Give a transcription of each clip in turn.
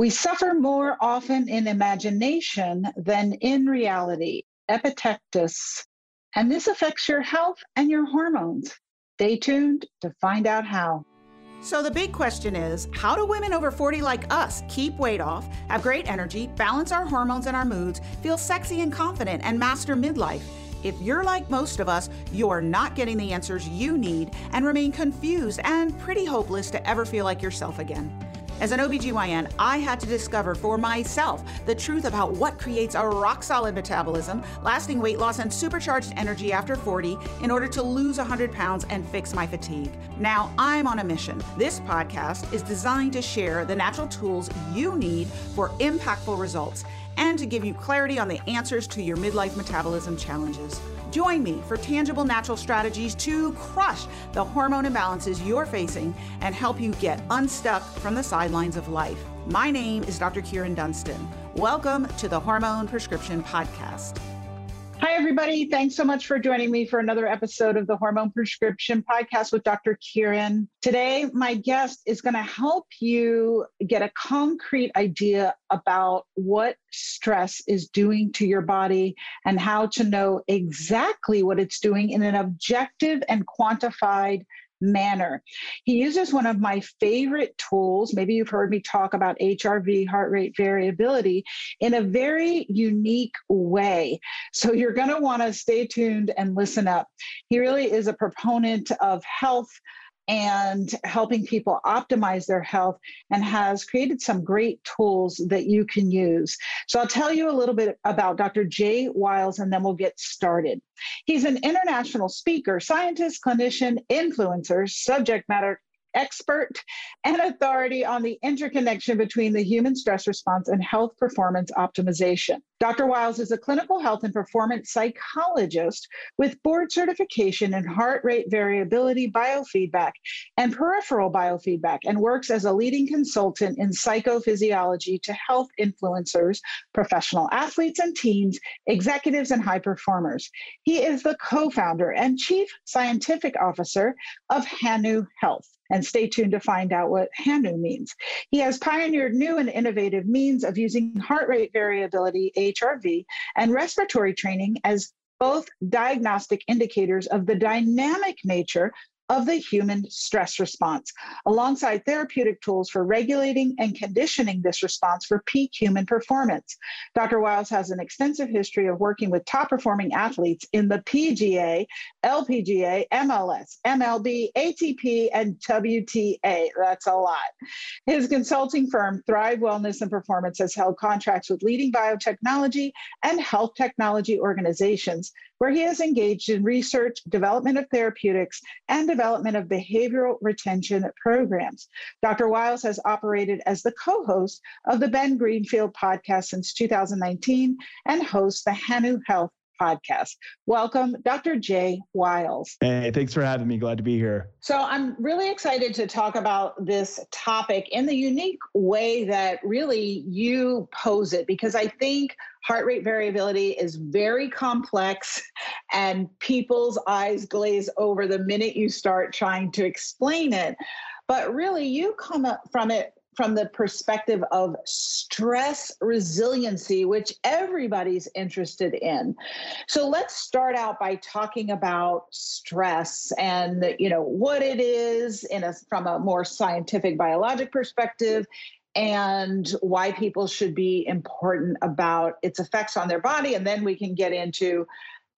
We suffer more often in imagination than in reality. Epictetus. And this affects your health and your hormones. Stay tuned to find out how. So, the big question is how do women over 40 like us keep weight off, have great energy, balance our hormones and our moods, feel sexy and confident, and master midlife? If you're like most of us, you're not getting the answers you need and remain confused and pretty hopeless to ever feel like yourself again. As an OBGYN, I had to discover for myself the truth about what creates a rock solid metabolism, lasting weight loss, and supercharged energy after 40 in order to lose 100 pounds and fix my fatigue. Now I'm on a mission. This podcast is designed to share the natural tools you need for impactful results and to give you clarity on the answers to your midlife metabolism challenges. Join me for tangible natural strategies to crush the hormone imbalances you're facing and help you get unstuck from the sidelines of life. My name is Dr. Kyrin Dunston. Welcome to the Hormone Prescription Podcast. Hi, everybody. Thanks so much for joining me for another episode of the Hormone Prescription Podcast with Dr. Kyrin. Today, my guest is going to help you get a concrete idea about what stress is doing to your body and how to know exactly what it's doing in an objective and quantified manner. He uses one of my favorite tools. Maybe you've heard me talk about HRV, heart rate variability, in a very unique way. So you're going to want to stay tuned and listen up. He really is a proponent of health and helping people optimize their health and has created some great tools that you can use. So I'll tell you a little bit about Dr. Jay Wiles and then we'll get started. He's an international speaker, scientist, clinician, influencer, subject matter expert and authority on the interconnection between the human stress response and health performance optimization. Dr. Wiles is a clinical health and performance psychologist with board certification in heart rate variability biofeedback and peripheral biofeedback and works as a leading consultant in psychophysiology to health influencers, professional athletes and teams, executives, and high performers. He is the co founder and chief scientific officer of Hanu Health and stay tuned to find out what HANU means. He has pioneered new and innovative means of using heart rate variability, HRV, and respiratory training as both diagnostic indicators of the dynamic nature of the human stress response, alongside therapeutic tools for regulating and conditioning this response for peak human performance. Dr. Wiles has an extensive history of working with top performing athletes in the PGA, LPGA, MLS, MLB, ATP, and WTA. That's a lot. His consulting firm, Thrive Wellness and Performance, has held contracts with leading biotechnology and health technology organizations where he has engaged in research, development of therapeutics, and development of behavioral retention programs. Dr. Wiles has operated as the co host of the Ben Greenfield podcast since 2019 and hosts the Hanu Health podcast. Welcome, Dr. Jay Wiles. Hey, thanks for having me. Glad to be here. So, I'm really excited to talk about this topic in the unique way that really you pose it, because I think heart rate variability is very complex and people's eyes glaze over the minute you start trying to explain it. But really, you come up from it from the perspective of stress resiliency, which everybody's interested in. So let's start out by talking about stress and you know what it is in a from a more scientific biologic perspective and why people should be important about its effects on their body and then we can get into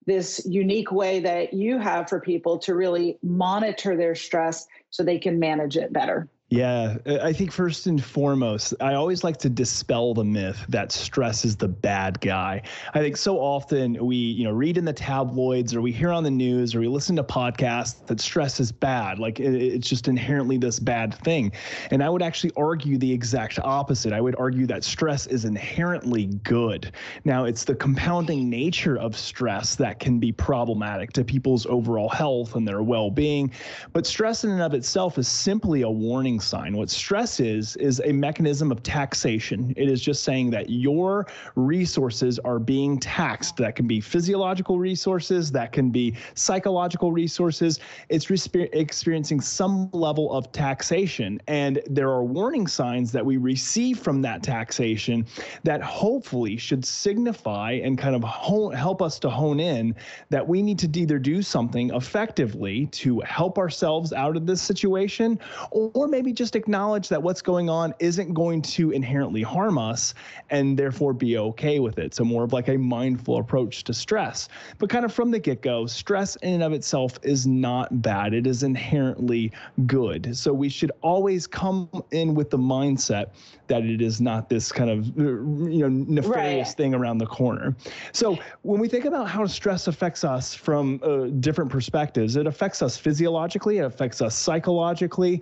this unique way that you have for people to really monitor their stress so they can manage it better. Yeah, uh, I think first and foremost, I always like to dispel the myth that stress is the bad guy. I think so often we, you know, read in the tabloids or we hear on the news or we listen to podcasts that stress is bad, like it's just inherently this bad thing. And I would actually argue the exact opposite. I would argue that stress is inherently good. Now, it's the compounding nature of stress that can be problematic to people's overall health and their well-being, but stress in and of itself is simply a warning sign. What stress is, is a mechanism of taxation. It is just saying that your resources are being taxed. That can be physiological resources, that can be psychological resources. It's experiencing some level of taxation. And there are warning signs that we receive from that taxation that hopefully should signify and kind of help us to hone in that we need to either do something effectively to help ourselves out of this situation, or maybe just acknowledge that what's going on isn't going to inherently harm us and therefore be okay with it. So, more of like a mindful approach to stress. But kind of from the get go, stress in and of itself is not bad, it is inherently good. So, we should always come in with the mindset that it is not this kind of you know nefarious right. thing around the corner. So when we think about how stress affects us from uh, different perspectives, it affects us physiologically, it affects us psychologically,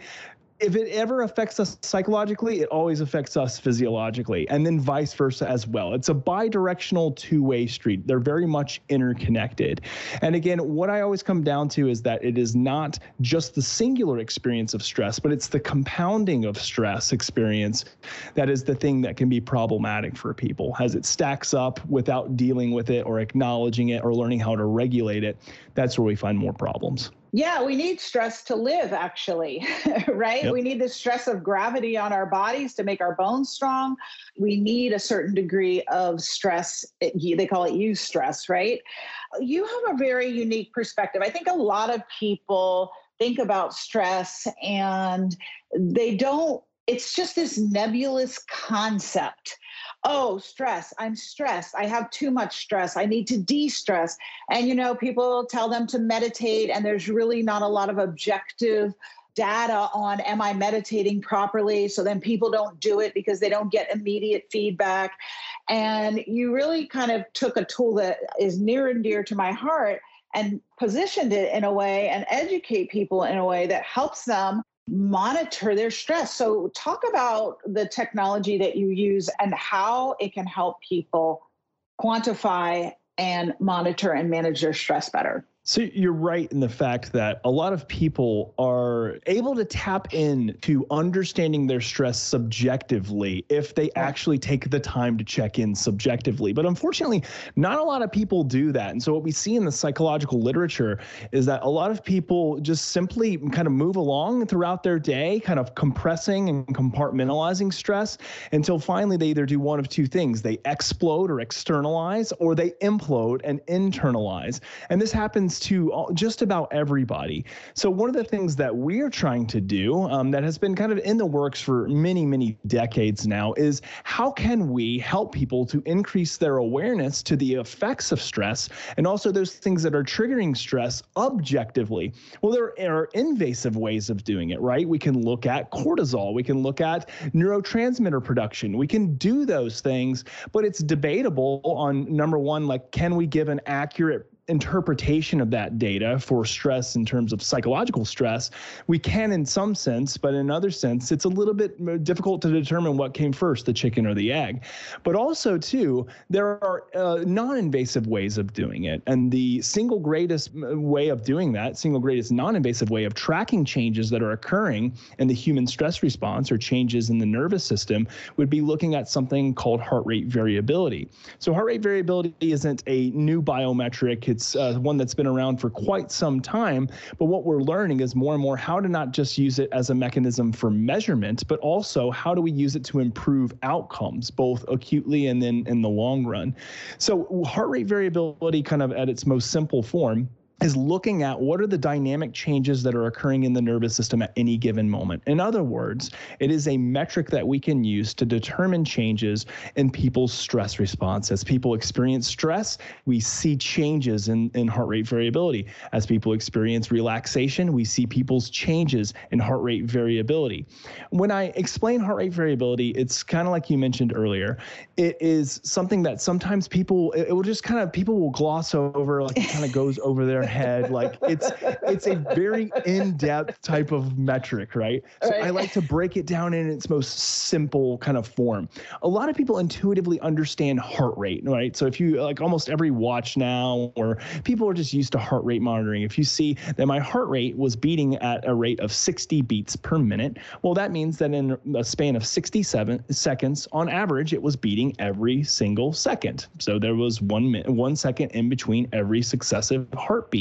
if it ever affects us psychologically, it always affects us physiologically, and then vice versa as well. It's a bi directional two way street. They're very much interconnected. And again, what I always come down to is that it is not just the singular experience of stress, but it's the compounding of stress experience that is the thing that can be problematic for people as it stacks up without dealing with it or acknowledging it or learning how to regulate it. That's where we find more problems. Yeah, we need stress to live, actually, right? Yep. We need the stress of gravity on our bodies to make our bones strong. We need a certain degree of stress. They call it eustress, right? You have a very unique perspective. I think a lot of people think about stress and they don't, it's just this nebulous concept oh, stress, I'm stressed. I have too much stress. I need to de stress. And, you know, people tell them to meditate, and there's really not a lot of objective data on am I meditating properly? So then people don't do it because they don't get immediate feedback. And you really kind of took a tool that is near and dear to my heart and positioned it in a way and educate people in a way that helps them monitor their stress. So, talk about the technology that you use and how it can help people quantify and monitor and manage their stress better. So you're right in the fact that a lot of people are able to tap in to understanding their stress subjectively if they actually take the time to check in subjectively. But unfortunately, not a lot of people do that. And so what we see in the psychological literature is that a lot of people just simply kind of move along throughout their day, kind of compressing and compartmentalizing stress until finally they either do one of two things. They explode or externalize or they implode and internalize. And this happens to just about everybody. So, one of the things that we're trying to do um, that has been kind of in the works for many, many decades now is how can we help people to increase their awareness to the effects of stress and also those things that are triggering stress objectively? Well, there are invasive ways of doing it, right? We can look at cortisol, we can look at neurotransmitter production, we can do those things, but it's debatable on number one, like, can we give an accurate interpretation of that data for stress in terms of psychological stress, we can in some sense, but in another sense, it's a little bit difficult to determine what came first, the chicken or the egg. But also, too, there are uh, non invasive ways of doing it. And the single greatest way of doing that, single greatest non invasive way of tracking changes that are occurring in the human stress response or changes in the nervous system would be looking at something called heart rate variability. So, heart rate variability isn't a new biometric, it's it's uh, one that's been around for quite some time. But what we're learning is more and more how to not just use it as a mechanism for measurement, but also how do we use it to improve outcomes, both acutely and then in the long run. So, heart rate variability, kind of at its most simple form, is looking at what are the dynamic changes that are occurring in the nervous system at any given moment. In other words, it is a metric that we can use to determine changes in people's stress response. As people experience stress, we see changes in, in heart rate variability. As people experience relaxation, we see people's changes in heart rate variability. When I explain heart rate variability, it's kind of like you mentioned earlier. It is something that sometimes people, it, it will just kind of, people will gloss over, like it kind of goes over their head. Like it's it's a very in-depth type of metric, right? So right. I like to break it down in its most simple kind of form. A lot of people intuitively understand heart rate, right? So if you like almost every watch now, or people are just used to heart rate monitoring. If you see that my heart rate was beating at a rate of 60 beats per minute, well, that means that in a span of 67 seconds, on average, it was beating every single second. So there was one minute, one second in between every successive heartbeat.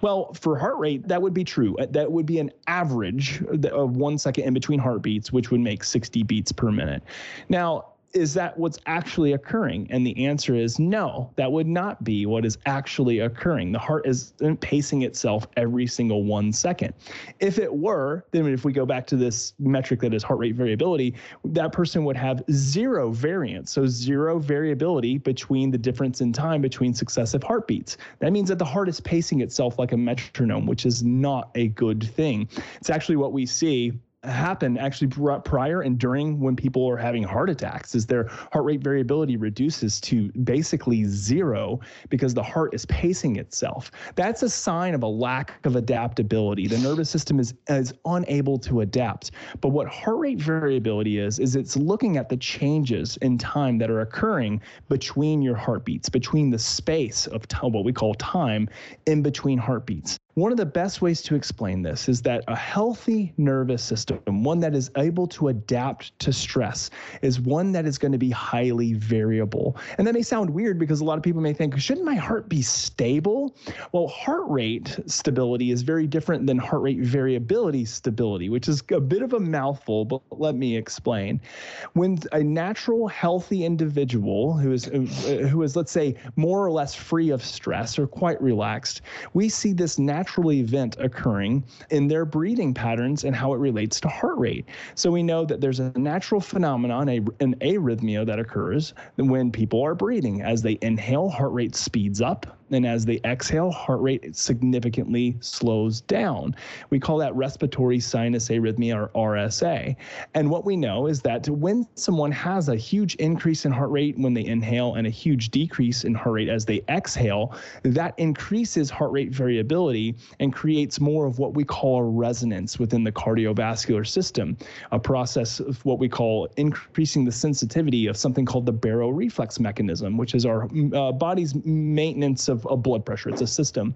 Well, for heart rate, that would be true. Uh, that would be an average uh, of one second in between heartbeats, which would make 60 beats per minute. Now, is that what's actually occurring? And the answer is no, that would not be what is actually occurring. The heart is pacing itself every single one second. If it were, then if we go back to this metric that is heart rate variability, that person would have zero variance. So, zero variability between the difference in time between successive heartbeats. That means that the heart is pacing itself like a metronome, which is not a good thing. It's actually what we see happen actually prior and during when people are having heart attacks is their heart rate variability reduces to basically zero because the heart is pacing itself. That's a sign of a lack of adaptability. The nervous system is is unable to adapt. But what heart rate variability is is it's looking at the changes in time that are occurring between your heartbeats between the space of what we call time in between heartbeats one of the best ways to explain this is that a healthy nervous system, one that is able to adapt to stress, is one that is going to be highly variable. And that may sound weird because a lot of people may think, shouldn't my heart be stable? Well, heart rate stability is very different than heart rate variability stability, which is a bit of a mouthful, but let me explain. When a natural, healthy individual who is, who is, let's say, more or less free of stress or quite relaxed, we see this natural natural event occurring in their breathing patterns and how it relates to heart rate. So we know that there's a natural phenomenon, a, an arrhythmia that occurs when people are breathing. As they inhale, heart rate speeds up and as they exhale, heart rate significantly slows down. We call that respiratory sinus arrhythmia or RSA. And what we know is that when someone has a huge increase in heart rate when they inhale and a huge decrease in heart rate as they exhale, that increases heart rate variability and creates more of what we call a resonance within the cardiovascular system, a process of what we call increasing the sensitivity of something called the baroreflex mechanism, which is our uh, body's maintenance of of, blood pressure. It's a system.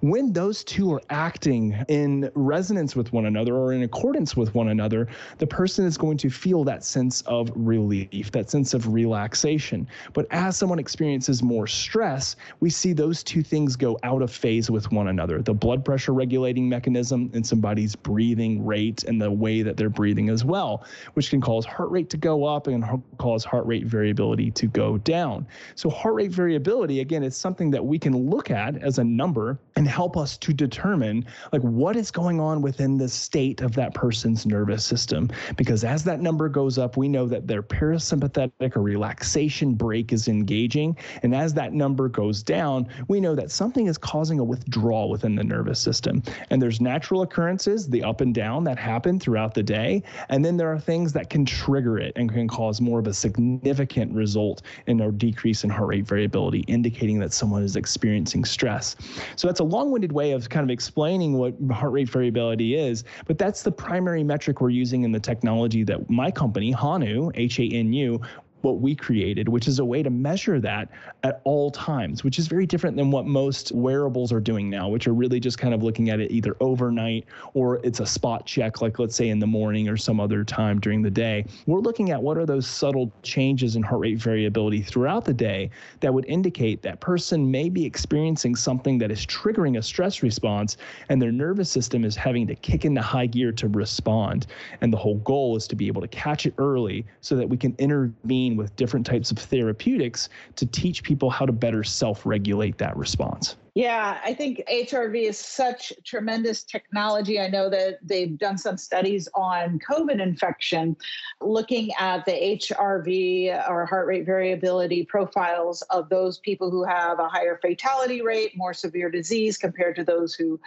When those two are acting in resonance with one another or in accordance with one another, the person is going to feel that sense of relief, that sense of relaxation. But as someone experiences more stress, we see those two things go out of phase with one another the blood pressure regulating mechanism and somebody's breathing rate and the way that they're breathing as well, which can cause heart rate to go up and cause heart rate variability to go down. So, heart rate variability, again, is something that we can look at as a number and help us to determine like what is going on within the state of that person's nervous system. Because as that number goes up we know that their parasympathetic or relaxation brake is engaging. And as that number goes down we know that something is causing a withdrawal within the nervous system. And there's natural occurrences the up and down that happen throughout the day. And then there are things that can trigger it and can cause more of a significant result in a decrease in heart rate variability indicating that someone is experiencing stress. So that's a long winded way of kind of explaining what heart rate variability is, but that's the primary metric we're using in the technology that my company, Hanu, H A N U, what we created, which is a way to measure that at all times, which is very different than what most wearables are doing now, which are really just kind of looking at it either overnight or it's a spot check, like let's say in the morning or some other time during the day. We're looking at what are those subtle changes in heart rate variability throughout the day that would indicate that person may be experiencing something that is triggering a stress response and their nervous system is having to kick into high gear to respond. And the whole goal is to be able to catch it early so that we can intervene with different types of therapeutics to teach people how to better self regulate that response. Yeah, I think HRV is such tremendous technology. I know that they've done some studies on COVID infection, looking at the HRV or heart rate variability profiles of those people who have a higher fatality rate, more severe disease compared to those who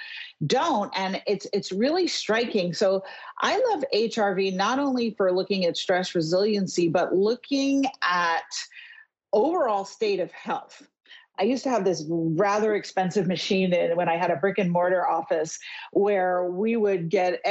don't. And it's it's really striking. So I love HRV not only for looking at stress resiliency, but looking at overall state of health I used to have this rather expensive machine when I had a brick and mortar office where we would get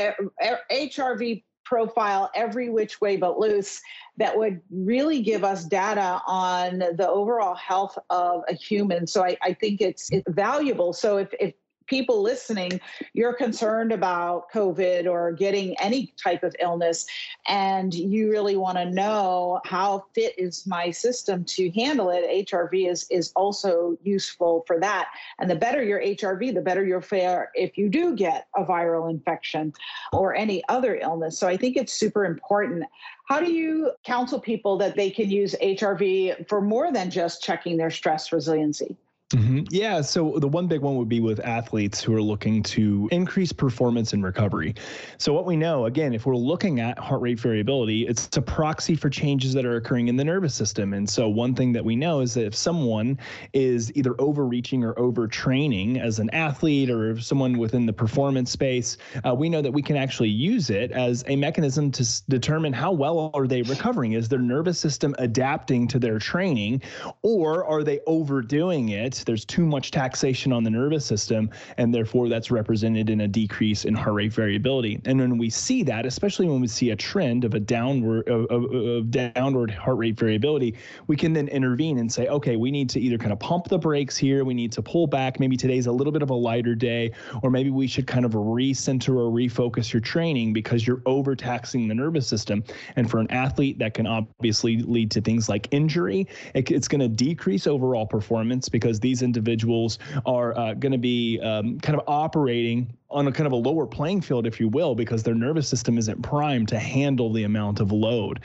HRV profile every which way but loose that would really give us data on the overall health of a human. So I, I think it's, it's valuable. So if, if people listening, you're concerned about COVID or getting any type of illness, and you really want to know how fit is my system to handle it, HRV is, is also useful for that. And the better your HRV, the better your fare if you do get a viral infection or any other illness. So I think it's super important. How do you counsel people that they can use HRV for more than just checking their stress resiliency? Mm-hmm. Yeah. So the one big one would be with athletes who are looking to increase performance and recovery. So what we know, again, if we're looking at heart rate variability, it's a proxy for changes that are occurring in the nervous system. And so one thing that we know is that if someone is either overreaching or overtraining as an athlete or someone within the performance space, uh, we know that we can actually use it as a mechanism to s- determine how well are they recovering. Is their nervous system adapting to their training, or are they overdoing it? There's too much taxation on the nervous system, and therefore that's represented in a decrease in heart rate variability. And when we see that, especially when we see a trend of a downward of, of, of downward heart rate variability, we can then intervene and say, okay, we need to either kind of pump the brakes here, we need to pull back. Maybe today's a little bit of a lighter day, or maybe we should kind of recenter or refocus your training because you're overtaxing the nervous system. And for an athlete, that can obviously lead to things like injury. It, it's going to decrease overall performance because these individuals are uh, going to be um, kind of operating on a kind of a lower playing field, if you will, because their nervous system isn't primed to handle the amount of load.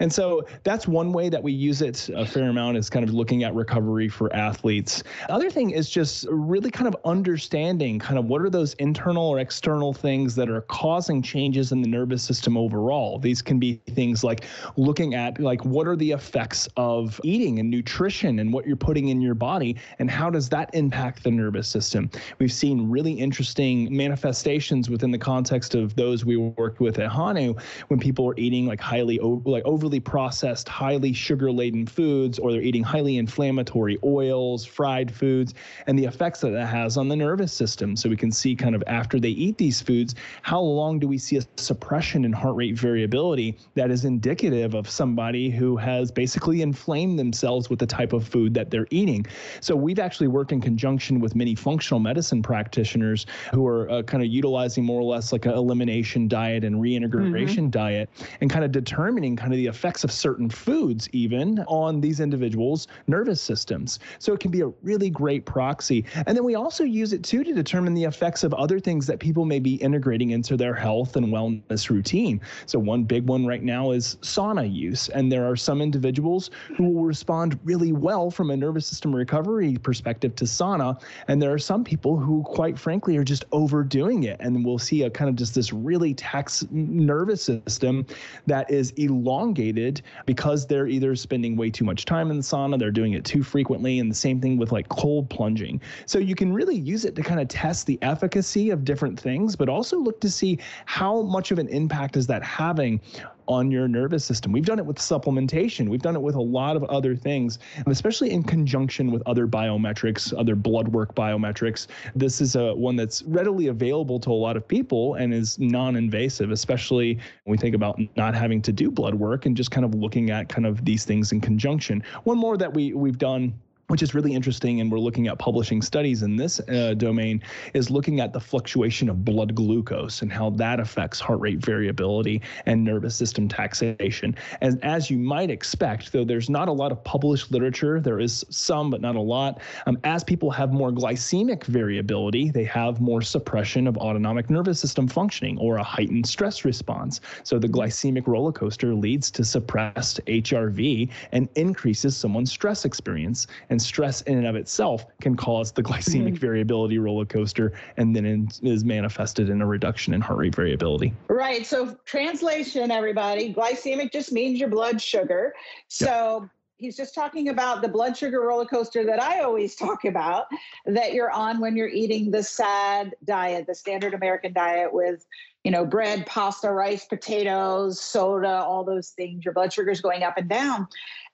And so that's one way that we use it a fair amount is kind of looking at recovery for athletes. Other thing is just really kind of understanding kind of what are those internal or external things that are causing changes in the nervous system overall. These can be things like looking at like what are the effects of eating and nutrition and what you're putting in your body and how does that impact the nervous system. We've seen really interesting manifestations within the context of those we worked with at Hanu when people are eating like highly like overly processed, highly sugar laden foods, or they're eating highly inflammatory oils, fried foods, and the effects that that has on the nervous system. So we can see kind of after they eat these foods, how long do we see a suppression in heart rate variability that is indicative of somebody who has basically inflamed themselves with the type of food that they're eating. So we've actually worked in conjunction with many functional medicine practitioners who are uh, kind of utilizing more or less like an elimination diet and reintegration mm-hmm. diet and kind of determining kind of the effects of certain foods even on these individuals' nervous systems. So it can be a really great proxy. And then we also use it too to determine the effects of other things that people may be integrating into their health and wellness routine. So one big one right now is sauna use. And there are some individuals who will respond really well from a nervous system recovery perspective to sauna. And there are some people who, quite frankly, are just over overdoing it. And we'll see a kind of just this really tax nervous system that is elongated because they're either spending way too much time in the sauna, they're doing it too frequently, and the same thing with like cold plunging. So you can really use it to kind of test the efficacy of different things, but also look to see how much of an impact is that having on your nervous system. We've done it with supplementation. We've done it with a lot of other things, And especially in conjunction with other biometrics, other blood work biometrics. This is a one that's readily available to a lot of people and is non-invasive, especially when we think about not having to do blood work and just kind of looking at kind of these things in conjunction. One more that we we've done which is really interesting, and we're looking at publishing studies in this uh, domain, is looking at the fluctuation of blood glucose and how that affects heart rate variability and nervous system taxation. And as you might expect, though there's not a lot of published literature, there is some, but not a lot. Um, as people have more glycemic variability, they have more suppression of autonomic nervous system functioning or a heightened stress response. So the glycemic roller coaster leads to suppressed HRV and increases someone's stress experience and stress in and of itself can cause the glycemic mm-hmm. variability roller coaster and then in, is manifested in a reduction in heart rate variability. Right. So, translation, everybody glycemic just means your blood sugar. So, yep he's just talking about the blood sugar roller coaster that I always talk about that you're on when you're eating the SAD diet, the standard American diet with you know, bread, pasta, rice, potatoes, soda, all those things. Your blood sugar is going up and down.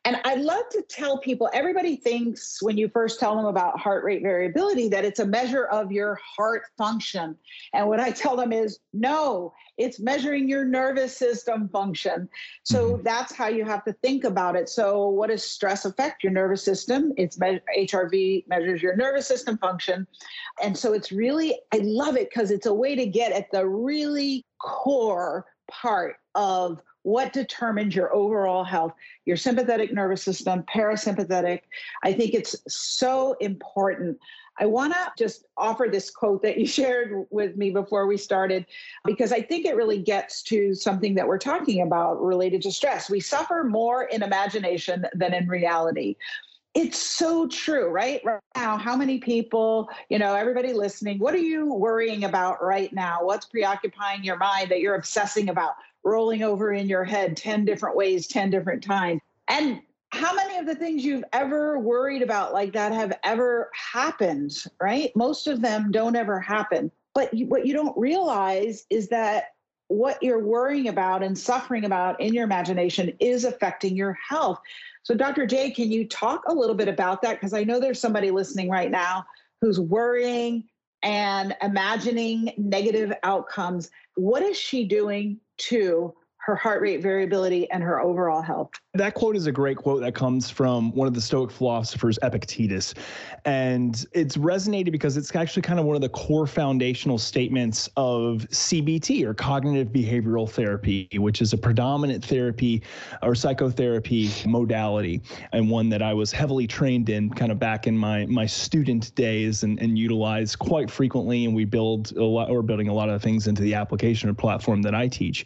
And I love to tell people everybody thinks when you first tell them about heart rate variability that it's a measure of your heart function. And what I tell them is no, it's measuring your nervous system function. So mm-hmm. that's how you have to think about it. So, what does stress affect your nervous system? It's me- HRV measures your nervous system function. And so it's really, I love it because it's a way to get at the really core part of what determines your overall health your sympathetic nervous system parasympathetic i think it's so important i want to just offer this quote that you shared with me before we started because i think it really gets to something that we're talking about related to stress we suffer more in imagination than in reality it's so true, right? Right now, how many people, you know, everybody listening, what are you worrying about right now? What's preoccupying your mind that you're obsessing about? Rolling over in your head 10 different ways, 10 different times. And how many of the things you've ever worried about like that have ever happened, right? Most of them don't ever happen. But you, what you don't realize is that what you're worrying about and suffering about in your imagination is affecting your health. So, Dr. Jay, can you talk a little bit about that? Because I know there's somebody listening right now who's worrying and imagining negative outcomes. What is she doing to her heart rate variability and her overall health. That quote is a great quote that comes from one of the Stoic philosophers, Epictetus. And it's resonated because it's actually kind of one of the core foundational statements of CBT or cognitive behavioral therapy, which is a predominant therapy or psychotherapy modality and one that I was heavily trained in kind of back in my my student days and, and utilized quite frequently. And we build a lot or building a lot of things into the application or platform that I teach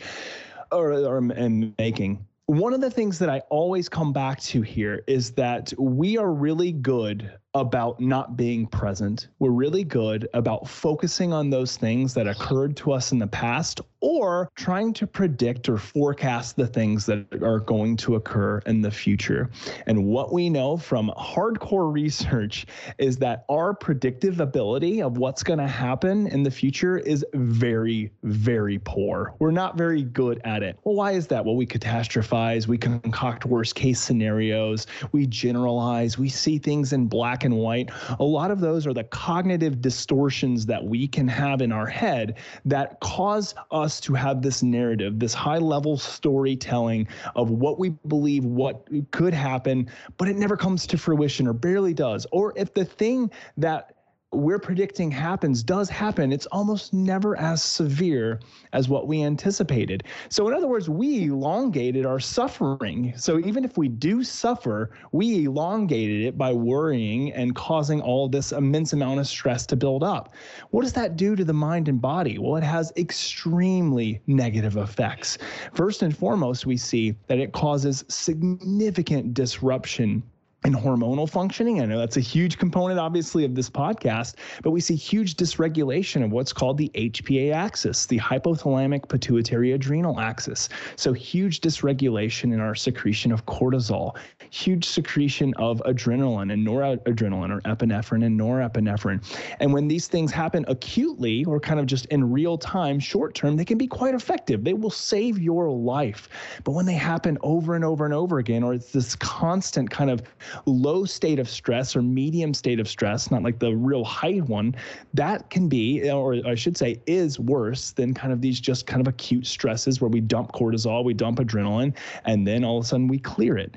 or, or am making. One of the things that I always come back to here is that we are really good about not being present. We're really good about focusing on those things that occurred to us in the past or trying to predict or forecast the things that are going to occur in the future. And what we know from hardcore research is that our predictive ability of what's going to happen in the future is very, very poor. We're not very good at it. Well, why is that? Well, we catastrophize, we concoct worst case scenarios, we generalize, we see things in black and white. A lot of those are the cognitive distortions that we can have in our head that cause us to have this narrative, this high level storytelling of what we believe what could happen, but it never comes to fruition or barely does. Or if the thing that we're predicting happens does happen, it's almost never as severe as what we anticipated. So, in other words, we elongated our suffering. So, even if we do suffer, we elongated it by worrying and causing all this immense amount of stress to build up. What does that do to the mind and body? Well, it has extremely negative effects. First and foremost, we see that it causes significant disruption and hormonal functioning. I know that's a huge component, obviously, of this podcast, but we see huge dysregulation of what's called the HPA axis, the hypothalamic pituitary adrenal axis. So, huge dysregulation in our secretion of cortisol, huge secretion of adrenaline and noradrenaline or epinephrine and norepinephrine. And when these things happen acutely or kind of just in real time, short term, they can be quite effective. They will save your life. But when they happen over and over and over again, or it's this constant kind of low state of stress or medium state of stress, not like the real high one, that can be, or I should say, is worse than kind of these just kind of acute stresses where we dump cortisol, we dump adrenaline, and then all of a sudden we clear it.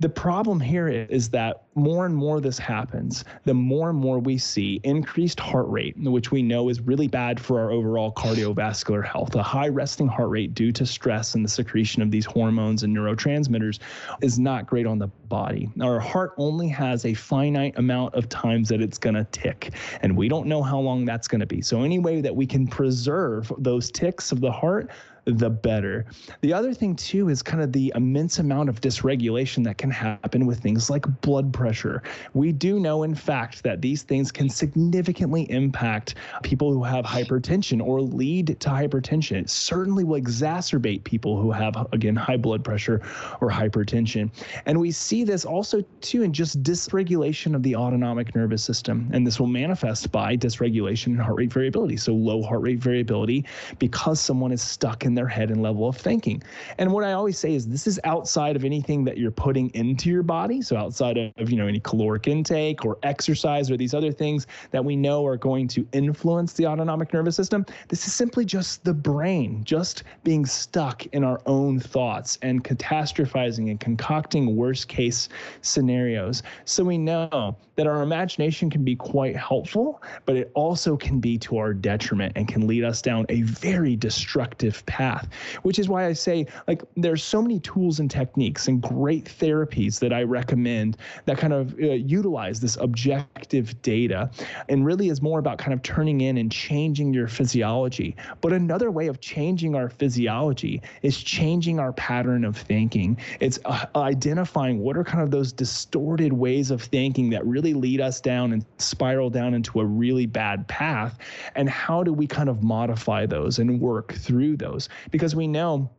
The problem here is that more and more this happens, the more and more we see increased heart rate, which we know is really bad for our overall cardiovascular health. A high resting heart rate due to stress and the secretion of these hormones and neurotransmitters is not great on the body. Our heart only has a finite amount of times that it's going to tick, and we don't know how long that's going to be. So, any way that we can preserve those ticks of the heart, the better. The other thing, too, is kind of the immense amount of dysregulation that can happen with things like blood pressure. We do know, in fact, that these things can significantly impact people who have hypertension or lead to hypertension. It certainly will exacerbate people who have, again, high blood pressure or hypertension. And we see this also, too, in just dysregulation of the autonomic nervous system. And this will manifest by dysregulation in heart rate variability. So, low heart rate variability because someone is stuck in their head and level of thinking. And what I always say is this is outside of anything that you're putting into your body. So, outside of, you know, any caloric intake or exercise or these other things that we know are going to influence the autonomic nervous system. This is simply just the brain, just being stuck in our own thoughts and catastrophizing and concocting worst case scenarios. So we know that our imagination can be quite helpful, but it also can be to our detriment and can lead us down a very destructive path, which is why I say, like, there's so many tools and techniques and great therapies that I recommend that kind of uh, utilize this objective data and really is more about kind of turning in and changing your physiology. But another way of changing our physiology is changing our pattern of thinking. It's uh, identifying what are kind of those distorted ways of thinking that really lead us down and spiral down into a really bad path. And how do we kind of modify those and work through those? Because we know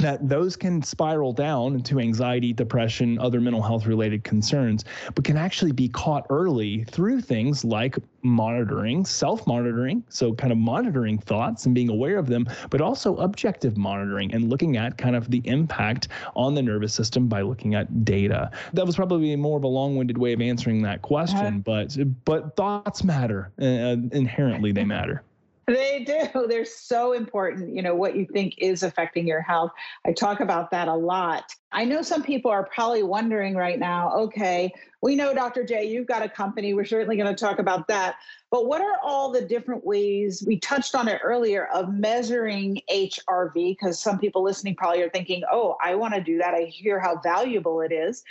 that those can spiral down into anxiety, depression, other mental health related concerns, but can actually be caught early through things like monitoring, self monitoring, so kind of monitoring thoughts and being aware of them, but also objective monitoring and looking at kind of the impact on the nervous system by looking at data. That was probably more of a long winded way of answering that question, uh-huh. but but thoughts matter. Uh, inherently, they matter. They do. They're so important. You know, what you think is affecting your health. I talk about that a lot. I know some people are probably wondering right now okay, we know, Dr. Jay, you've got a company. We're certainly going to talk about that. But what are all the different ways we touched on it earlier of measuring HRV? Because some people listening probably are thinking, oh, I want to do that. I hear how valuable it is.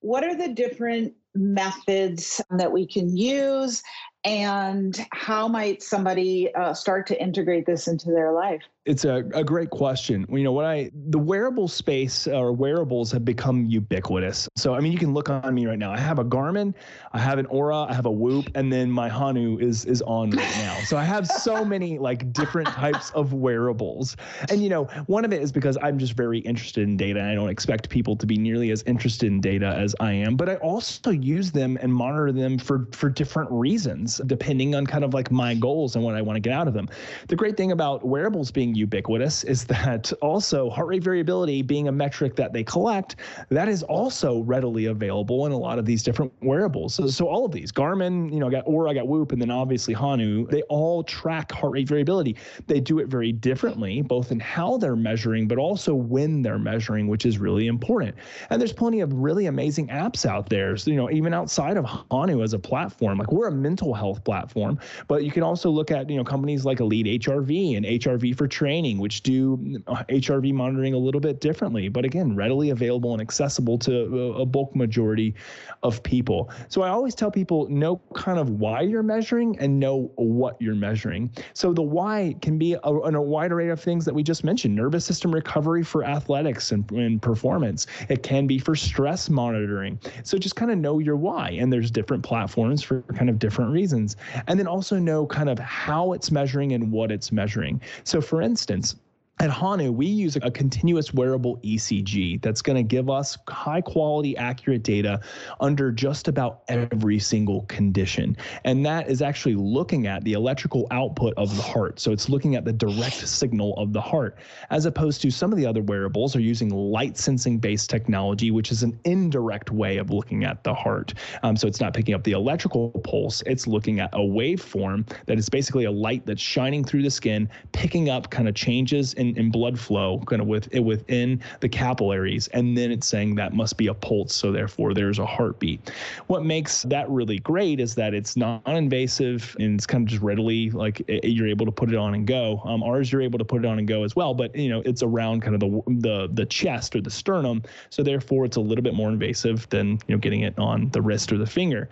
What are the different methods that we can use and how might somebody uh, start to integrate this into their life it's a, a great question. You know, what I the wearable space or wearables have become ubiquitous. So I mean, you can look on me right now. I have a Garmin, I have an Oura I have a Whoop, and then my Hanu is is on right now. So I have so many like different types of wearables. And you know, one of it is because I'm just very interested in data. And I don't expect people to be nearly as interested in data as I am, but I also use them and monitor them for for different reasons, depending on kind of like my goals and what I want to get out of them. The great thing about wearables being ubiquitous is that also heart rate variability being a metric that they collect, that is also readily available in a lot of these different wearables. So, so all of these, Garmin, you know, I got Oura, I got Whoop, and then obviously Hanu, they all track heart rate variability. They do it very differently, both in how they're measuring, but also when they're measuring, which is really important. And there's plenty of really amazing apps out there. So, you know, even outside of Hanu as a platform, like we're a mental health platform, but you can also look at, you know, companies like Elite HRV and HRV4Training, which do HRV uh, monitoring a little bit differently, but again, readily available and accessible to a bulk majority of people. So I always tell people know kind of why you're measuring and know what you're measuring. So the why can be a, a wide array of things that we just mentioned nervous system recovery for athletics and, and performance, it can be for stress monitoring. So just kind of know your why. And there's different platforms for kind of different reasons. And then also know kind of how it's measuring and what it's measuring. So for instance, at Hanu, we use a continuous wearable ECG that's going to give us high quality, accurate data under just about every single condition. And that is actually looking at the electrical output of the heart. So it's looking at the direct signal of the heart, as opposed to some of the other wearables are using light sensing based technology, which is an indirect way of looking at the heart. Um, so it's not picking up the electrical pulse, it's looking at a waveform that is basically a light that's shining through the skin, picking up kind of changes in in, in blood flow kind of with within the capillaries and then it's saying that must be a pulse so therefore there's a heartbeat. What makes that really great is that it's non-invasive and it's kind of just readily like it, you're able to put it on and go. Um, ours you're able to put it on and go as well but you know it's around kind of the the the chest or the sternum so therefore it's a little bit more invasive than you know getting it on the wrist or the finger.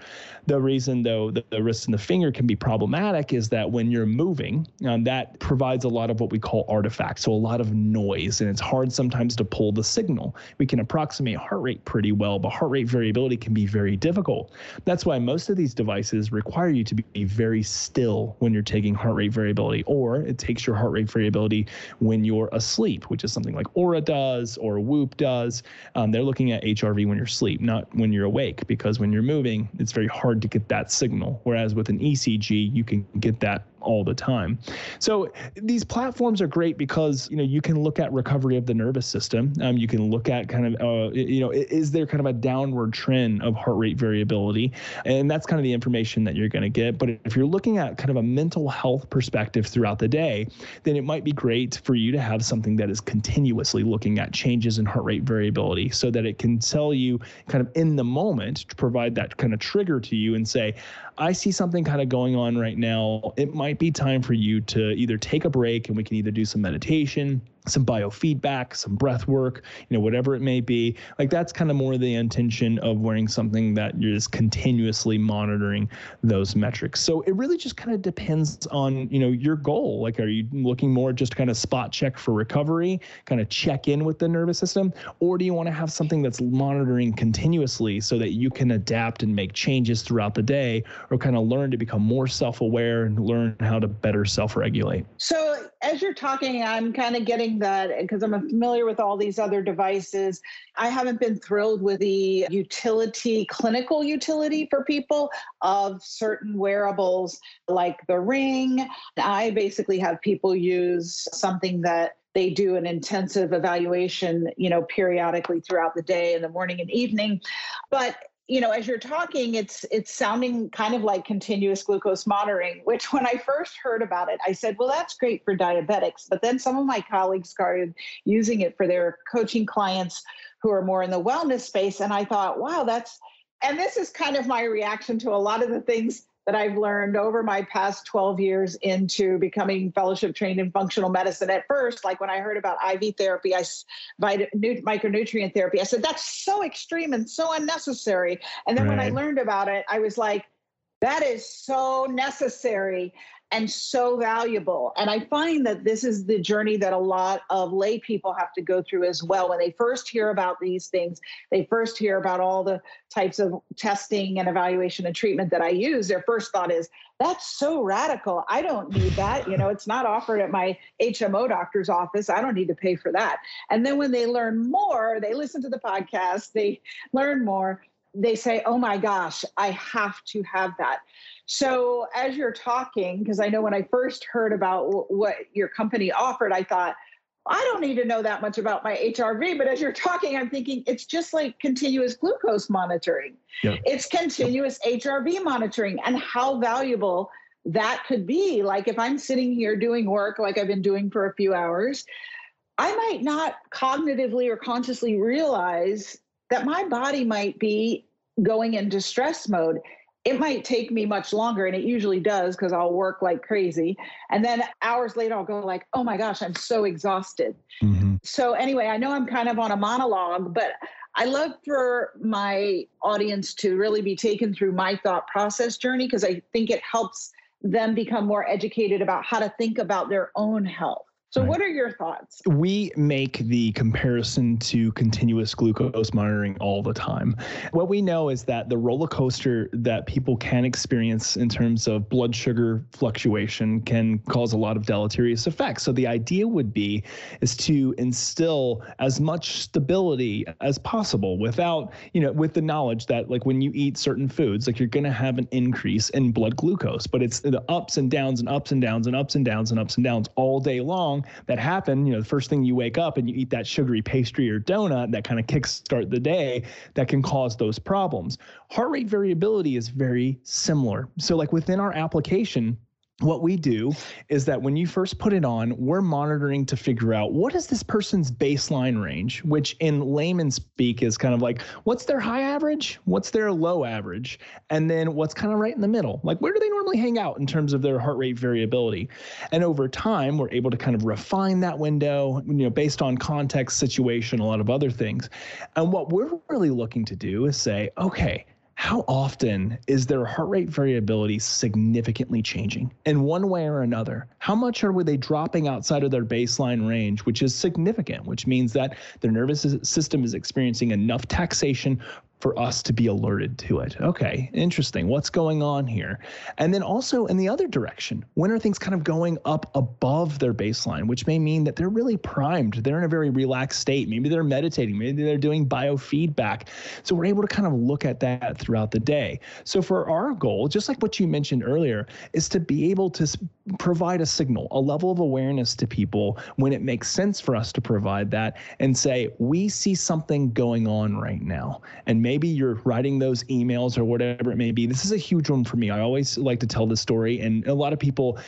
The reason though the, the wrist and the finger can be problematic is that when you're moving um, that provides a lot of what we call artifacts So a lot of noise, and it's hard sometimes to pull the signal. We can approximate heart rate pretty well, but heart rate variability can be very difficult. That's why most of these devices require you to be very still when you're taking heart rate variability, or it takes your heart rate variability when you're asleep, which is something like Oura does or Whoop does. Um, they're looking at HRV when you're asleep, not when you're awake, because when you're moving, it's very hard to get that signal. Whereas with an ECG, you can get that all the time. So these platforms are great because you know you can look at recovery of the nervous system. Um, you can look at kind of uh, you know is there kind of a downward trend of heart rate variability, and that's kind of the information that you're going to get. But if you're looking at kind of a mental health perspective throughout the day, then it might be great for you to have something that is continuously looking at changes in heart rate variability, so that it can tell you kind of in the moment to provide that kind of trigger to you and say, I see something kind of going on right now. It might be time for you to either take a break and we can either do some meditation some biofeedback, some breath work, you know, whatever it may be. Like that's kind of more the intention of wearing something that you're just continuously monitoring those metrics. So it really just kind of depends on, you know, your goal. Like, are you looking more just kind of spot check for recovery, kind of check in with the nervous system, or do you want to have something that's monitoring continuously so that you can adapt and make changes throughout the day, or kind of learn to become more self-aware and learn how to better self-regulate? So as you're talking, I'm kind of getting that because I'm familiar with all these other devices. I haven't been thrilled with the utility, clinical utility for people of certain wearables like the ring. I basically have people use something that they do an intensive evaluation you know periodically throughout the day in the morning and evening but you know as you're talking it's it's sounding kind of like continuous glucose monitoring which when i first heard about it i said well that's great for diabetics. But then some of my colleagues started using it for their coaching clients who are more in the wellness space and i thought wow that's and this is kind of my reaction to a lot of the things that I've learned over my past 12 years into becoming fellowship trained in functional medicine. At first, like when I heard about IV therapy, I micronutrient therapy, I said that's so extreme and so unnecessary. And then right. when I learned about it, I was like, that is so necessary and so valuable. And I find that this is the journey that a lot of lay people have to go through as well. When they first hear about these things, they first hear about all the types of testing and evaluation and treatment that I use. Their first thought is, that's so radical. I don't need that. You know, it's not offered at my HMO doctor's office. I don't need to pay for that. And then when they learn more, they listen to the podcast, they learn more, they say, oh my gosh, I have to have that. So as you're talking, because I know when I first heard about what your company offered, I thought, I don't need to know that much about my HRV. But as you're talking, I'm thinking it's just like continuous glucose monitoring. Yep. It's continuous HRV monitoring and how valuable that could be. Like if I'm sitting here doing work like I've been doing for a few hours, I might not cognitively or consciously realize that my body might be going into stress mode. It might take me much longer and it usually does because i'll work like crazy. And then hours later i'll go like oh my gosh i'm so exhausted. Mm-hmm. so anyway i know i'm kind of on a monologue but i love for my audience to really be taken through my thought process journey because i think it helps them become more educated about how to think about their own health so, right. what are your thoughts? We make the comparison to continuous glucose monitoring all the time. What we know is that the roller coaster that people can experience in terms of blood sugar fluctuation can cause a lot of deleterious effects. So, the idea would be is to instill as much stability as possible without, you know, with the knowledge that like when you eat certain foods, like you're going to have an increase in blood glucose, but it's the ups and downs and ups and downs and ups and downs and ups and downs all day long that happen. You know, the first thing you wake up and you eat that sugary pastry or donut that kind of kickstart the day that can cause those problems. Heart rate variability is very similar. So, like within our application, what we do is that when you first put it on, we're monitoring to figure out what is this person's baseline range, which in layman speak is kind of like what's their high average, what's their low average, and then what's kind of right in the middle. Like where do they normally hang out in terms of their heart rate variability? And over time, we're able to kind of refine that window, you know, based on context, situation, a lot of other things. And what we're really looking to do is say, okay, how often is their heart rate variability significantly changing in one way or another? How much are they dropping outside of their baseline range, which is significant, which means that their nervous system is experiencing enough taxation for us to be alerted to it. Okay, interesting. What's going on here? And then also in the other direction, when are things kind of going up above their baseline, which may mean that they're really primed. They're in a very relaxed state. Maybe they're meditating. Maybe they're doing biofeedback. So we're able to kind of look at that throughout the day. So for our goal, just like what you mentioned earlier, is to be able to provide a signal, a level of awareness to people when it makes sense for us to provide that and say, we see something going on right now. And maybe you're writing those emails or whatever it may be. This is a huge one for me. I always like to tell this story, and a lot of people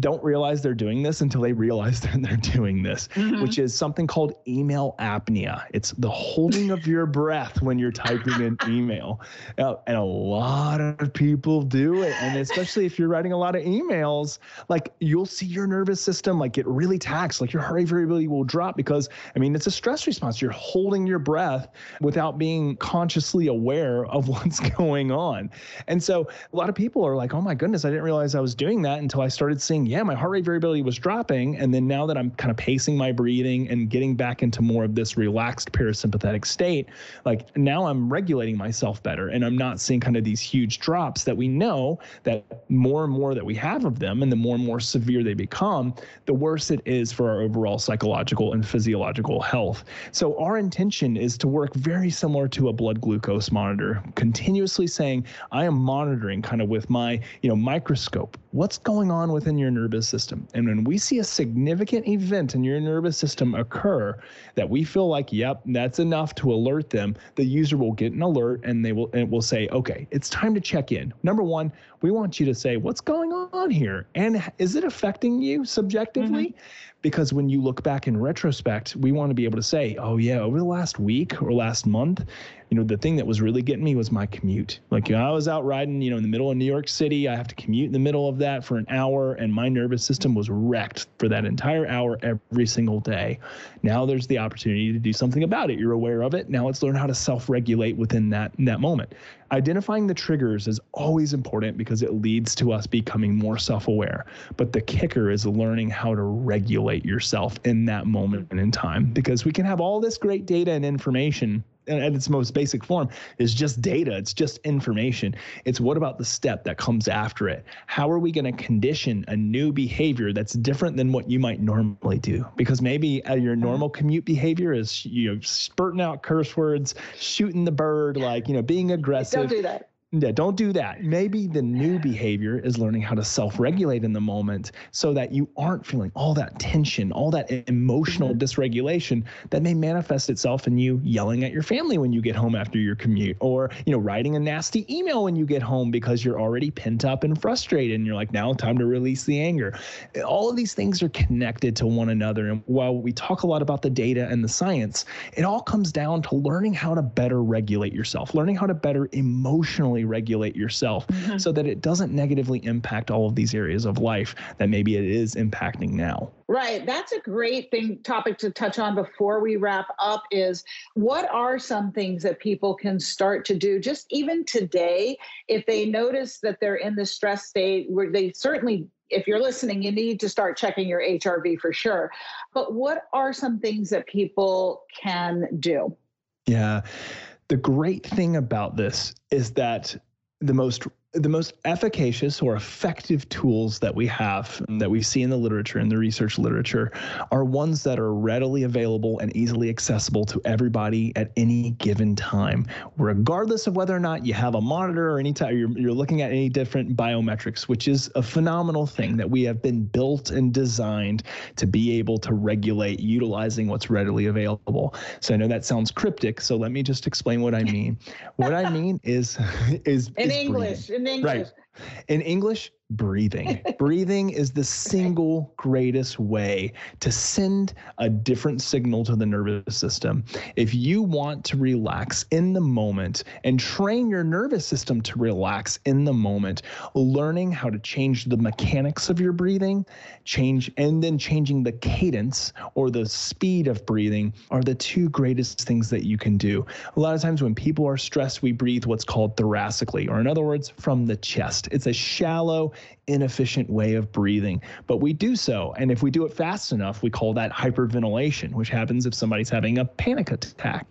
don't realize they're doing this until they realize that they're doing this, mm-hmm. which is something called email apnea. It's the holding of your breath when you're typing an email. And a lot of people do it. And especially if you're writing a lot of emails, like you'll see your nervous system like get really taxed, like your heart rate variability will drop because, I mean, it's a stress response. You're holding your breath without being consciously aware of what's going on. And so a lot of people are like, oh my goodness, I didn't realize I was doing that until I started seeing, yeah, my heart rate variability was dropping. And then now that I'm kind of pacing my breathing and getting back into more of this relaxed parasympathetic state, like now I'm regulating myself better and I'm not seeing kind of these huge drops that we know that more and more that we have of them and the more and more severe they become, the worse it is for our overall psychological and physiological health. So our intention is to work very similar to a blood glucose glucose monitor, continuously saying, I am monitoring kind of with my, you know, microscope what's going on within your nervous system. And when we see a significant event in your nervous system occur that we feel like, yep, that's enough to alert them, the user will get an alert and they will and will say, okay, it's time to check in. Number one, we want you to say, what's going on here? And is it affecting you subjectively? Mm-hmm. Because when you look back in retrospect, we want to be able to say, oh, yeah, over the last week or last month, you know, the thing that was really getting me was my commute. Like, you know, I was out riding, you know, in the middle of New York City. I have to commute in the middle of that for an hour, and my nervous system was wrecked for that entire hour every single day. Now there's the opportunity to do something about it. You're aware of it. Now let's learn how to self-regulate within that, that moment. Identifying the triggers is always important because it leads to us becoming more self aware. But the kicker is learning how to regulate yourself in that moment in time because we can have all this great data and information at its most basic form is just data. It's just information. It's what about the step that comes after it? How are we going to condition a new behavior that's different than what you might normally do? Because maybe uh, your uh-huh. normal commute behavior is you know spurting out curse words shooting the bird like you know being aggressive. don't do that yeah, don't do that. Maybe the new behavior is learning how to self regulate in the moment so that you aren't feeling all that tension, all that emotional mm-hmm. dysregulation that may manifest itself in you yelling at your family when you get home after your commute or, you know, writing a nasty email when you get home because you're already pent up and frustrated and you're like, now time to release the anger. All of these things are connected to one another. And while we talk a lot about the data and the science, it all comes down to learning how to better regulate yourself, learning how to better emotionally regulate yourself mm-hmm. so that it doesn't negatively impact all of these areas of life that maybe it is impacting now. Right. That's a great thing topic to touch on before we wrap up is what are some things that people can start to do just even today if they notice that they're in the stress state where they certainly if you're listening, you need to start checking your HRV for sure. But what are some things that people can do? Yeah. The great thing about this is that the most the most efficacious or effective tools that we have that we see in the literature in the research literature are ones that are readily available and easily accessible to everybody at any given time. Regardless of whether or not you have a monitor or any time you're, you're looking at any different biometrics which is a phenomenal thing that we have been built and designed to be able to regulate utilizing what's readily available. So i know that sounds cryptic so let me just explain what i mean. What i mean is is in is english breathing. In English. Right. In English, breathing. breathing is the single greatest way to send a different signal to the nervous system. If you want to relax in the moment and train your nervous system to relax in the moment, learning how to change the mechanics of your breathing, change and then changing the cadence or the speed of breathing are the two greatest things that you can do. A lot of times when people are stressed, we breathe what's called thoracically, or in other words, from the chest. It's a shallow, inefficient way of breathing, but we do so. And if we do it fast enough, we call that hyperventilation, which happens if somebody's having a panic attack.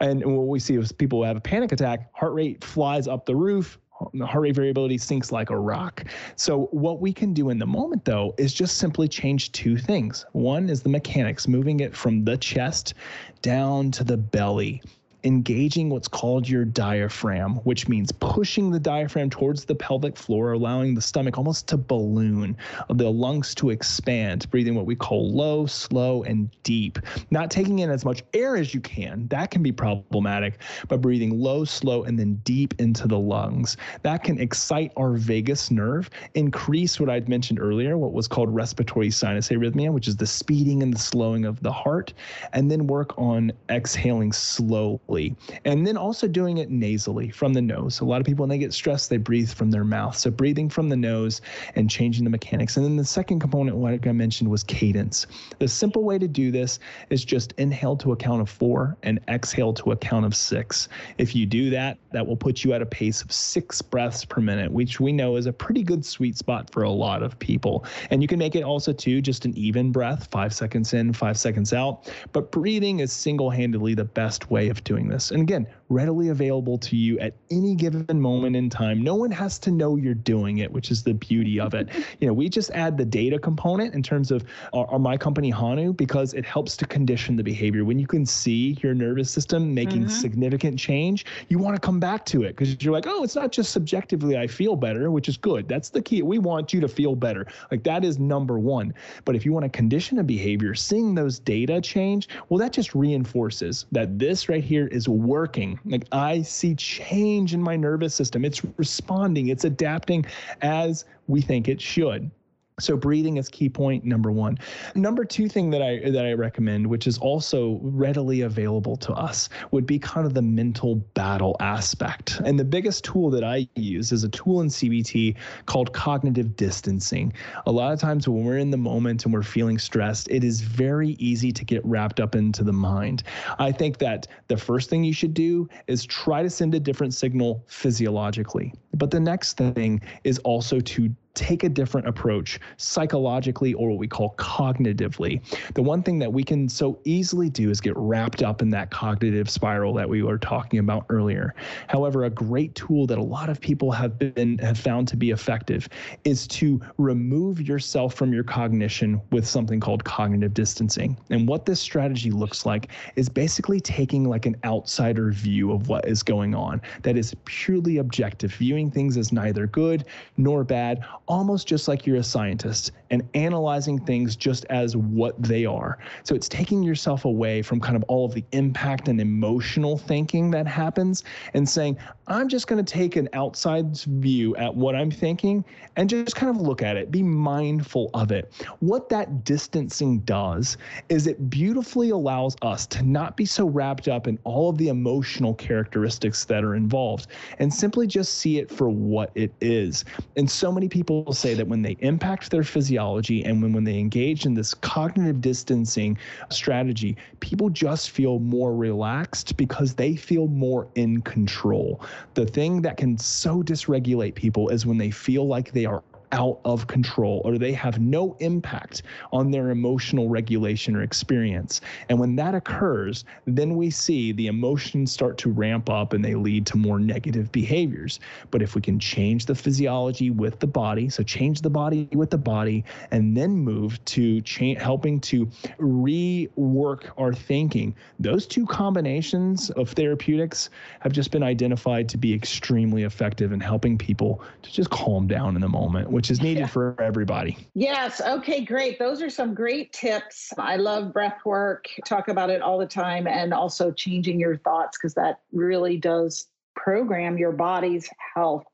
And what we see is people who have a panic attack, heart rate flies up the roof, heart rate variability sinks like a rock. So, what we can do in the moment, though, is just simply change two things. One is the mechanics, moving it from the chest down to the belly engaging what's called your diaphragm, which means pushing the diaphragm towards the pelvic floor, allowing the stomach almost to balloon, the lungs to expand, breathing what we call low, slow, and deep. Not taking in as much air as you can, that can be problematic, but breathing low, slow, and then deep into the lungs. That can excite our vagus nerve, increase what I'd mentioned earlier, what was called respiratory sinus arrhythmia, which is the speeding and the slowing of the heart, and then work on exhaling slowly and then also doing it nasally from the nose. A lot of people, when they get stressed, they breathe from their mouth. So breathing from the nose and changing the mechanics. And then the second component, like I mentioned, was cadence. The simple way to do this is just inhale to a count of four and exhale to a count of six. If you do that, that will put you at a pace of six breaths per minute, which we know is a pretty good sweet spot for a lot of people. And you can make it also too just an even breath, five seconds in, five seconds out. But breathing is single handedly the best way of doing this. And again, readily available to you at any given moment in time. No one has to know you're doing it, which is the beauty of it. you know, we just add the data component in terms of our, our, my company Hanu because it helps to condition the behavior. When you can see your nervous system making mm-hmm. significant change, you want to come back to it because you're like, oh, it's not just subjectively I feel better, which is good. That's the key. We want you to feel better. Like that is number one. But if you want to condition a behavior, seeing those data change, well, that just reinforces that this right here is working. Like I see change in my nervous system. It's responding, it's adapting as we think it should. So breathing is key point number one. Number two thing that I that I recommend, which is also readily available to us, would be kind of the mental battle aspect. And the biggest tool that I use is a tool in CBT called cognitive distancing. A lot of times when we're in the moment and we're feeling stressed, it is very easy to get wrapped up into the mind. I think that the first thing you should do is try to send a different signal physiologically. But the next thing is also to take a different approach psychologically or what we call cognitively. The one thing that we can so easily do is get wrapped up in that cognitive spiral that we were talking about earlier. However, a great tool that a lot of people have been have found to be effective is to remove yourself from your cognition with something called cognitive distancing. And what this strategy looks like is basically taking like an outsider view of what is going on that is purely objective, viewing things as neither good nor bad, almost just like you're a scientist and analyzing things just as what they are. So it's taking yourself away from kind of all of the impact and emotional thinking that happens and saying, I'm just going to take an outside view at what I'm thinking and just kind of look at it, be mindful of it. What that distancing does is it beautifully allows us to not be so wrapped up in all of the emotional characteristics that are involved and simply just see it for what it is. And so many people say that when they impact their physiology and when, when they engage in this cognitive distancing strategy, people just feel more relaxed because they feel more in control. The thing that can so dysregulate people is when they feel like they are out of control or they have no impact on their emotional regulation or experience. And when that occurs, then we see the emotions start to ramp up and they lead to more negative behaviors. But if we can change the physiology with the body, so change the body with the body, and then move to cha- helping to rework our thinking, those two combinations of therapeutics have just been identified to be extremely effective in helping people to just calm down in the moment which is needed yeah. for everybody. Yes. Okay, great. Those are some great tips. I love breath work, talk about it all the time, and also changing your thoughts because that really does program your body's health.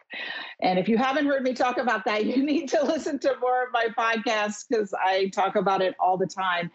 And if you haven't heard me talk about that, you need to listen to more of my podcasts because I talk about it all the time.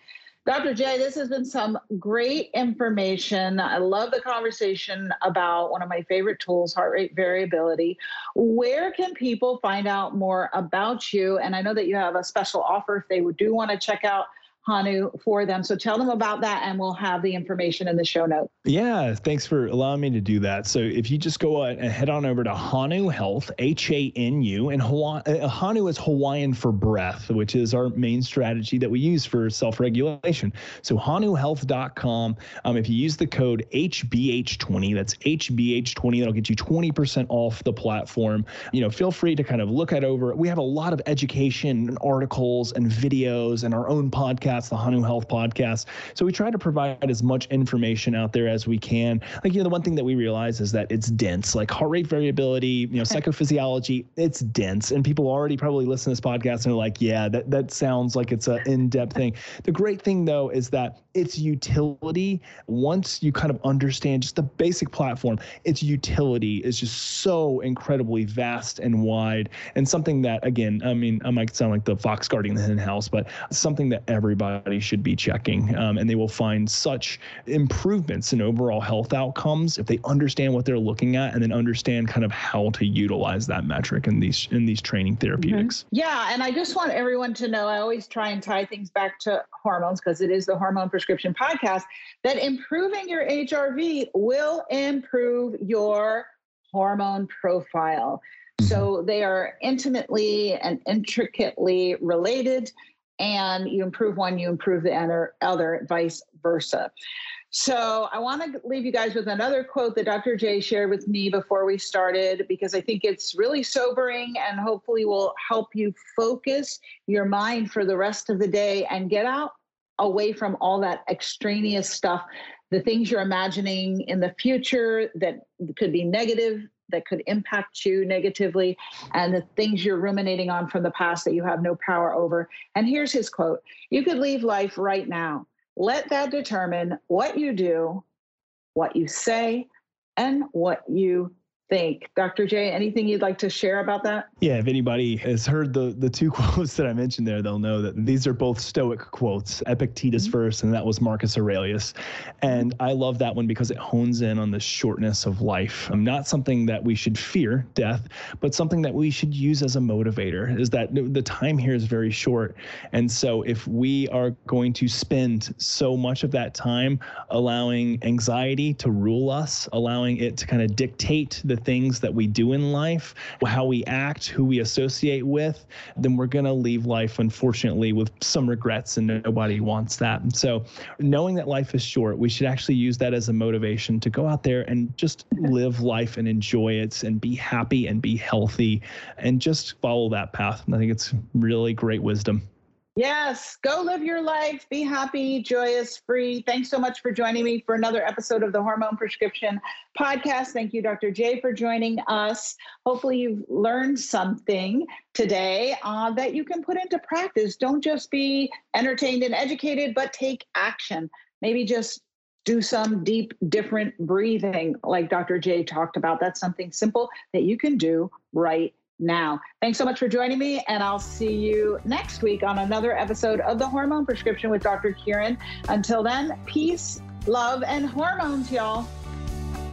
Dr. Jay, this has been some great information. I love the conversation about one of my favorite tools, heart rate variability. Where can people find out more about you? And I know that you have a special offer if they do want to check out Hanu for them. So tell them about that, and we'll have the information in the show notes. Yeah, thanks for allowing me to do that. So if you just go and head on over to Hanu Health, H A N U, and Hawaii, uh, Hanu is Hawaiian for breath, which is our main strategy that we use for self regulation. So hanuhealth.com. Um, if you use the code HBH20, that's HBH20, that'll get you 20% off the platform. You know, feel free to kind of look at over. We have a lot of education and articles and videos and our own podcast podcast, the Hanu Health podcast. So we try to provide as much information out there as we can. Like, you know, the one thing that we realize is that it's dense, like heart rate variability, you know, psychophysiology, it's dense. And people already probably listen to this podcast and are like, yeah, that, that sounds like it's an in depth thing. The great thing, though, is that its utility, once you kind of understand just the basic platform, its utility is just so incredibly vast and wide and something that, again, I mean, I might sound like the fox guarding the hen house, but something that everybody should be checking. Um, and they will find such improvements in overall health outcomes if they understand what they're looking at and then understand kind of how to utilize that metric in these in these training therapeutics. Mm-hmm. Yeah, and I just want everyone to know I always try and tie things back to hormones because it is the hormone prescription podcast that improving your HRV will improve your hormone profile. Mm-hmm. So they are intimately and intricately related and you improve one, you improve the other, vice versa. So I want to leave you guys with another quote that Dr. Jay shared with me before we started because I think it's really sobering and hopefully will help you focus your mind for the rest of the day and get out away from all that extraneous stuff, the things you're imagining in the future that could be negative that could impact you negatively and the things you're ruminating on from the past that you have no power over. And here's his quote You could leave life right now. Let that determine what you do, what you say, and what you think. Dr. Jay, anything you'd like to share about that? Yeah, if anybody has heard the the two quotes that I mentioned there, they'll know that these are both Stoic quotes. Epictetus mm-hmm. first, and that was Marcus Aurelius. And I love that one because it hones in on the shortness of life. Um, not something that we should fear, death, but something that we should use as a motivator. Is that the time here is very short, and so if we are going to spend so much of that time allowing anxiety to rule us, allowing it to kind of dictate the things that we do in life, how we act, who we associate with, then we're going to leave life, unfortunately, with some regrets, and nobody wants that. And so, knowing that life is short, we should actually use that as a motivation to go out there and just mm-hmm. live life and enjoy it and be happy and be healthy and just follow that path. And I think it's really great wisdom. Yes, go live your life, be happy, joyous, free. Thanks so much for joining me for another episode of the Hormone Prescription Podcast. Thank you, Dr. Jay, for joining us. Hopefully, you've learned something today uh, that you can put into practice. Don't just be entertained and educated, but take action. Maybe just do some deep, different breathing, like Dr. Jay talked about. That's something simple that you can do right now. Thanks so much for joining me, and I'll see you next week on another episode of The Hormone Prescription with Dr. Kyrin. Until then, peace, love, and hormones, y'all.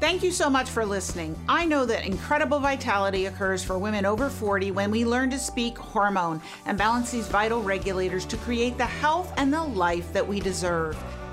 Thank you so much for listening. I know that incredible vitality occurs for women over 40 when we learn to speak hormone and balance these vital regulators to create the health and the life that we deserve.